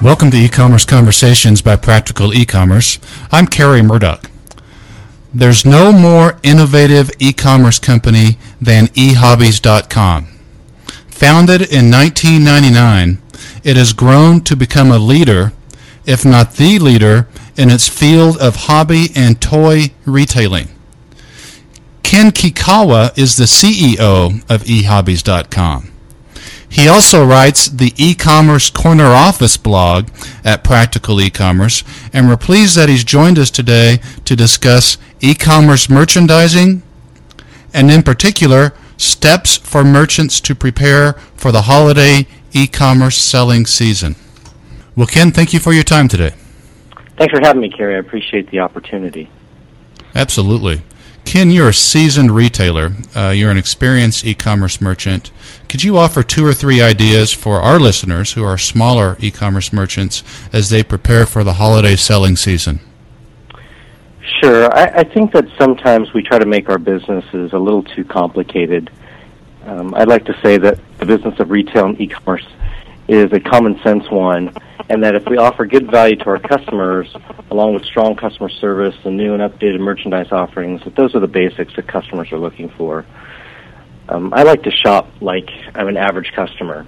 Welcome to E-commerce Conversations by Practical E-commerce. I'm Kerry Murdock. There's no more innovative e-commerce company than ehobbies.com. Founded in 1999, it has grown to become a leader, if not the leader, in its field of hobby and toy retailing. Ken Kikawa is the CEO of ehobbies.com. He also writes the e-commerce corner office blog at Practical E-commerce, and we're pleased that he's joined us today to discuss e-commerce merchandising, and in particular, steps for merchants to prepare for the holiday e-commerce selling season. Well, Ken, thank you for your time today. Thanks for having me, Kerry. I appreciate the opportunity. Absolutely. Ken, you're a seasoned retailer. Uh, you're an experienced e-commerce merchant. Could you offer two or three ideas for our listeners who are smaller e-commerce merchants as they prepare for the holiday selling season? Sure. I, I think that sometimes we try to make our businesses a little too complicated. Um, I'd like to say that the business of retail and e-commerce is a common sense one, and that if we offer good value to our customers, along with strong customer service and new and updated merchandise offerings, that those are the basics that customers are looking for. Um, I like to shop like I'm an average customer,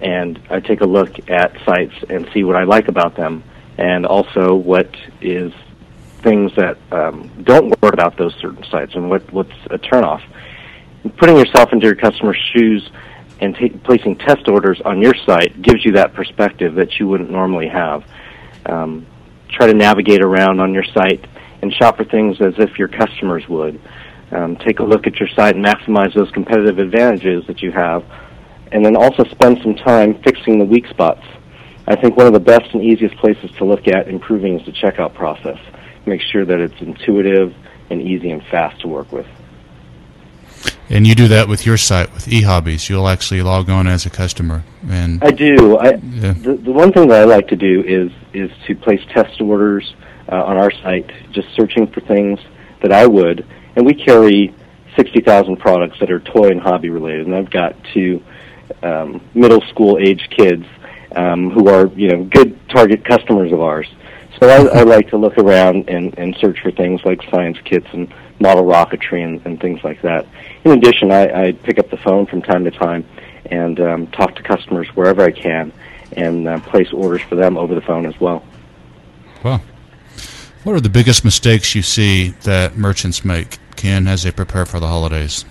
and I take a look at sites and see what I like about them, and also what is things that um, don't work about those certain sites, and what what's a turnoff. Putting yourself into your customer's shoes and take, placing test orders on your site gives you that perspective that you wouldn't normally have. Um, try to navigate around on your site and shop for things as if your customers would. Um, take a look at your site and maximize those competitive advantages that you have, and then also spend some time fixing the weak spots. I think one of the best and easiest places to look at improving is the checkout process. Make sure that it's intuitive and easy and fast to work with. And you do that with your site with eHobbies. You'll actually log on as a customer. And I do. I, yeah. the, the one thing that I like to do is is to place test orders uh, on our site, just searching for things that I would. And we carry sixty thousand products that are toy and hobby related. And I've got two um, middle school age kids um, who are you know good target customers of ours. So I, I like to look around and, and search for things like science kits and model rocketry and, and things like that. In addition, I, I pick up the phone from time to time and um, talk to customers wherever I can and uh, place orders for them over the phone as well. Wow. What are the biggest mistakes you see that merchants make, Ken, as they prepare for the holidays?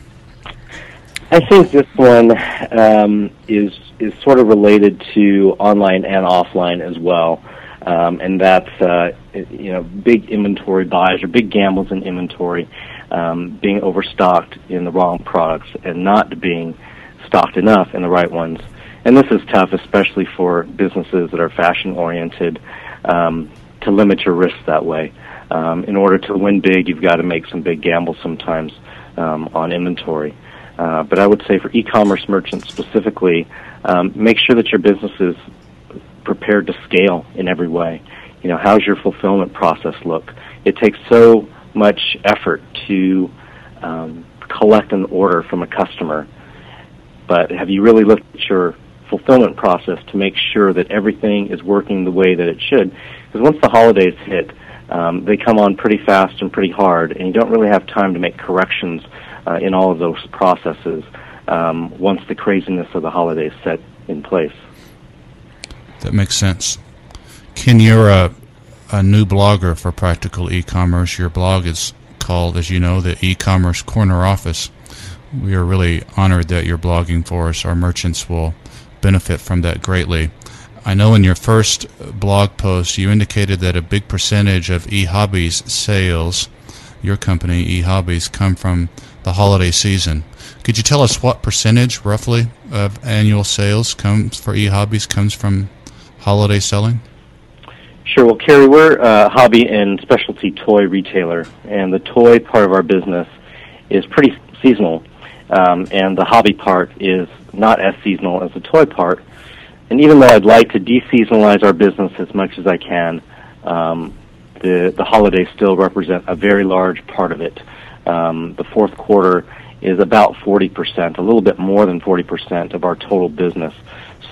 I think this one um, is is sort of related to online and offline as well um, and that's uh, you know big inventory buys or big gambles in inventory, um, being overstocked in the wrong products and not being stocked enough in the right ones. And this is tough, especially for businesses that are fashion oriented, um, to limit your risk that way. Um, in order to win big, you've got to make some big gambles sometimes um, on inventory. Uh, but I would say for e-commerce merchants specifically, um, make sure that your business is prepared to scale in every way. You know, how's your fulfillment process look? It takes so much effort to um, collect an order from a customer, but have you really looked at your fulfillment process to make sure that everything is working the way that it should? Because once the holidays hit, um, they come on pretty fast and pretty hard, and you don't really have time to make corrections uh, in all of those processes um, once the craziness of the holidays set in place. That makes sense. Ken, you're a, a new blogger for Practical E-commerce. Your blog is called, as you know, the E-commerce Corner Office. We are really honored that you're blogging for us. Our merchants will benefit from that greatly. I know in your first blog post you indicated that a big percentage of eHobbies sales, your company eHobbies, come from the holiday season. Could you tell us what percentage, roughly, of annual sales comes for eHobbies comes from holiday selling? Sure. Well, Kerry, we're a hobby and specialty toy retailer, and the toy part of our business is pretty seasonal, um, and the hobby part is not as seasonal as the toy part. And even though I'd like to deseasonalize our business as much as I can, um, the the holidays still represent a very large part of it. Um, the fourth quarter is about 40%, a little bit more than 40% of our total business.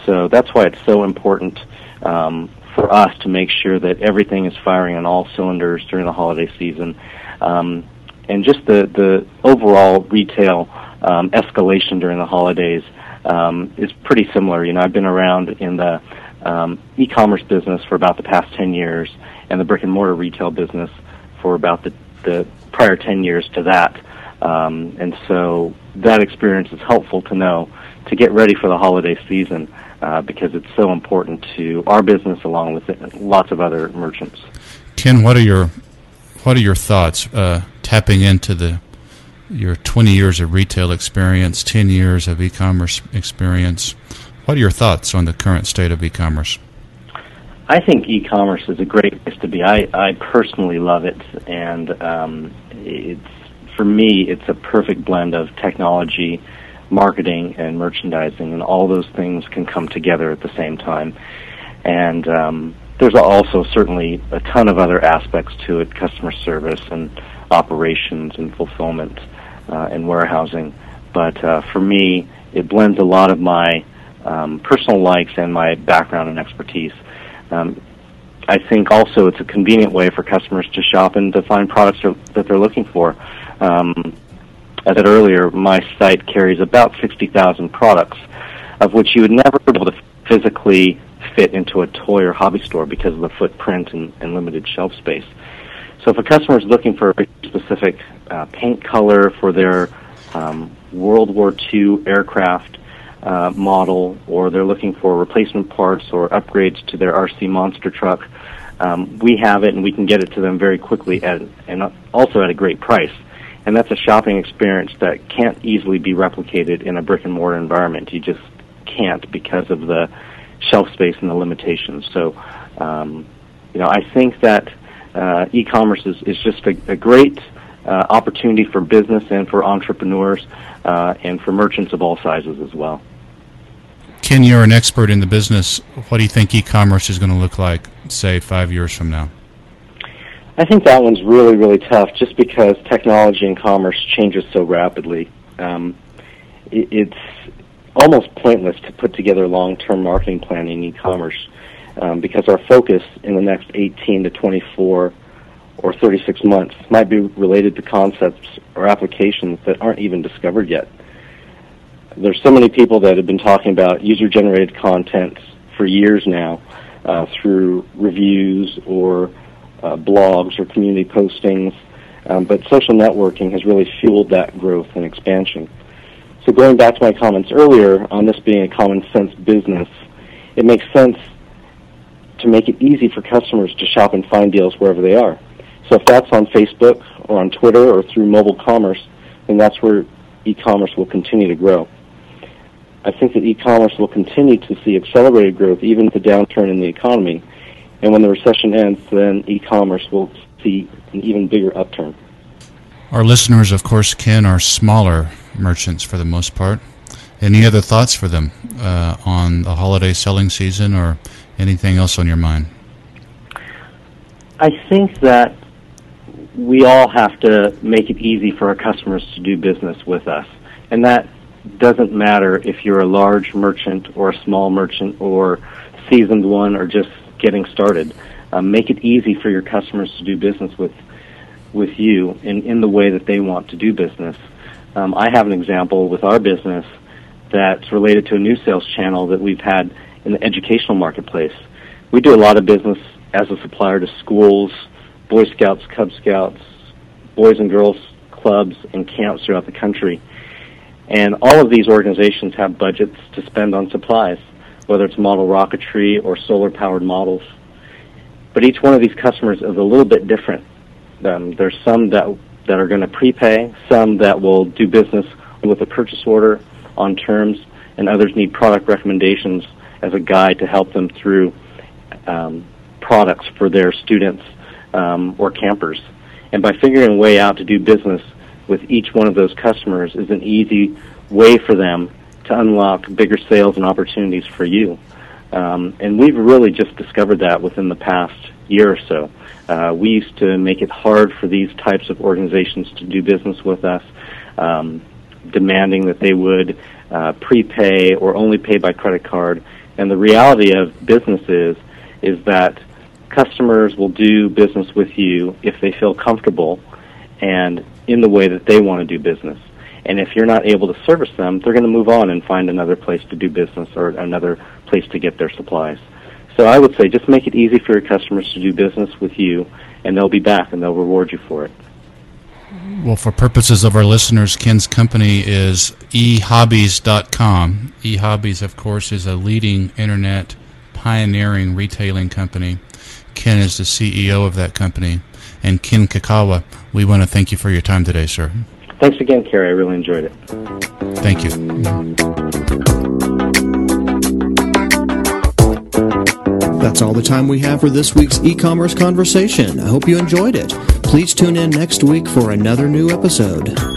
So that's why it's so important um, for us to make sure that everything is firing on all cylinders during the holiday season. Um, and just the, the overall retail um, escalation during the holidays um, is pretty similar. You know, I've been around in the um, e-commerce business for about the past 10 years and the brick and mortar retail business for about the, the prior 10 years to that. Um, and so that experience is helpful to know to get ready for the holiday season uh, because it's so important to our business along with lots of other merchants. Ken, what are your what are your thoughts uh, tapping into the your 20 years of retail experience, 10 years of e-commerce experience? What are your thoughts on the current state of e-commerce? I think e-commerce is a great place to be. I, I personally love it, and um, it's for me, it's a perfect blend of technology, marketing, and merchandising, and all those things can come together at the same time. And um, there's also certainly a ton of other aspects to it: customer service and operations and fulfillment uh, and warehousing. But uh, for me, it blends a lot of my um, personal likes and my background and expertise. Um, I think also it's a convenient way for customers to shop and to find products that they're looking for. Um, I said earlier, my site carries about 60,000 products, of which you would never be able to physically fit into a toy or hobby store because of the footprint and, and limited shelf space. So if a customer is looking for a specific uh, paint color for their um, World War II aircraft uh, model, or they're looking for replacement parts or upgrades to their RC monster truck, um, we have it and we can get it to them very quickly at, and also at a great price. And that's a shopping experience that can't easily be replicated in a brick and mortar environment. You just can't because of the shelf space and the limitations. So, um, you know, I think that uh, e-commerce is, is just a, a great uh, opportunity for business and for entrepreneurs uh, and for merchants of all sizes as well. Ken, you're an expert in the business. What do you think e-commerce is going to look like, say, five years from now? I think that one's really, really tough just because technology and commerce changes so rapidly. Um, it, it's almost pointless to put together long-term marketing plan in e-commerce um, because our focus in the next 18 to 24 or 36 months might be related to concepts or applications that aren't even discovered yet. There's so many people that have been talking about user-generated content for years now uh, through reviews or uh, blogs or community postings, um, but social networking has really fueled that growth and expansion. So going back to my comments earlier on this being a common sense business, it makes sense to make it easy for customers to shop and find deals wherever they are. So if that's on Facebook or on Twitter or through mobile commerce, then that's where e-commerce will continue to grow. I think that e-commerce will continue to see accelerated growth even with the downturn in the economy. And when the recession ends, then e-commerce will see an even bigger upturn. Our listeners, of course, Ken, are smaller merchants for the most part. Any other thoughts for them uh, on the holiday selling season or anything else on your mind? I think that we all have to make it easy for our customers to do business with us. And that doesn't matter if you're a large merchant or a small merchant or seasoned one or just getting started. Um, make it easy for your customers to do business with with you in, in the way that they want to do business. Um, I have an example with our business that's related to a new sales channel that we've had in the educational marketplace. We do a lot of business as a supplier to schools, Boy Scouts, Cub Scouts, Boys and Girls clubs, and camps throughout the country. And all of these organizations have budgets to spend on supplies, whether it's model rocketry or solar powered models. But each one of these customers is a little bit different. Um, there's some that, that are going to prepay, some that will do business with a purchase order on terms, and others need product recommendations as a guide to help them through um, products for their students um, or campers. And by figuring a way out to do business with each one of those customers is an easy way for them to unlock bigger sales and opportunities for you. Um, and we've really just discovered that within the past year or so. Uh, we used to make it hard for these types of organizations to do business with us, um, demanding that they would uh, prepay or only pay by credit card. And the reality of business is, is that customers will do business with you if they feel comfortable and in the way that they want to do business. And if you're not able to service them, they're going to move on and find another place to do business or another place to get their supplies. So I would say just make it easy for your customers to do business with you, and they'll be back and they'll reward you for it. Well, for purposes of our listeners, Ken's company is ehobbies.com. eHobbies, of course, is a leading internet pioneering retailing company. Ken is the CEO of that company. And Ken Kakawa, we want to thank you for your time today, sir. Thanks again, Kerry. I really enjoyed it. Thank you. That's all the time we have for this week's e-commerce conversation. I hope you enjoyed it. Please tune in next week for another new episode.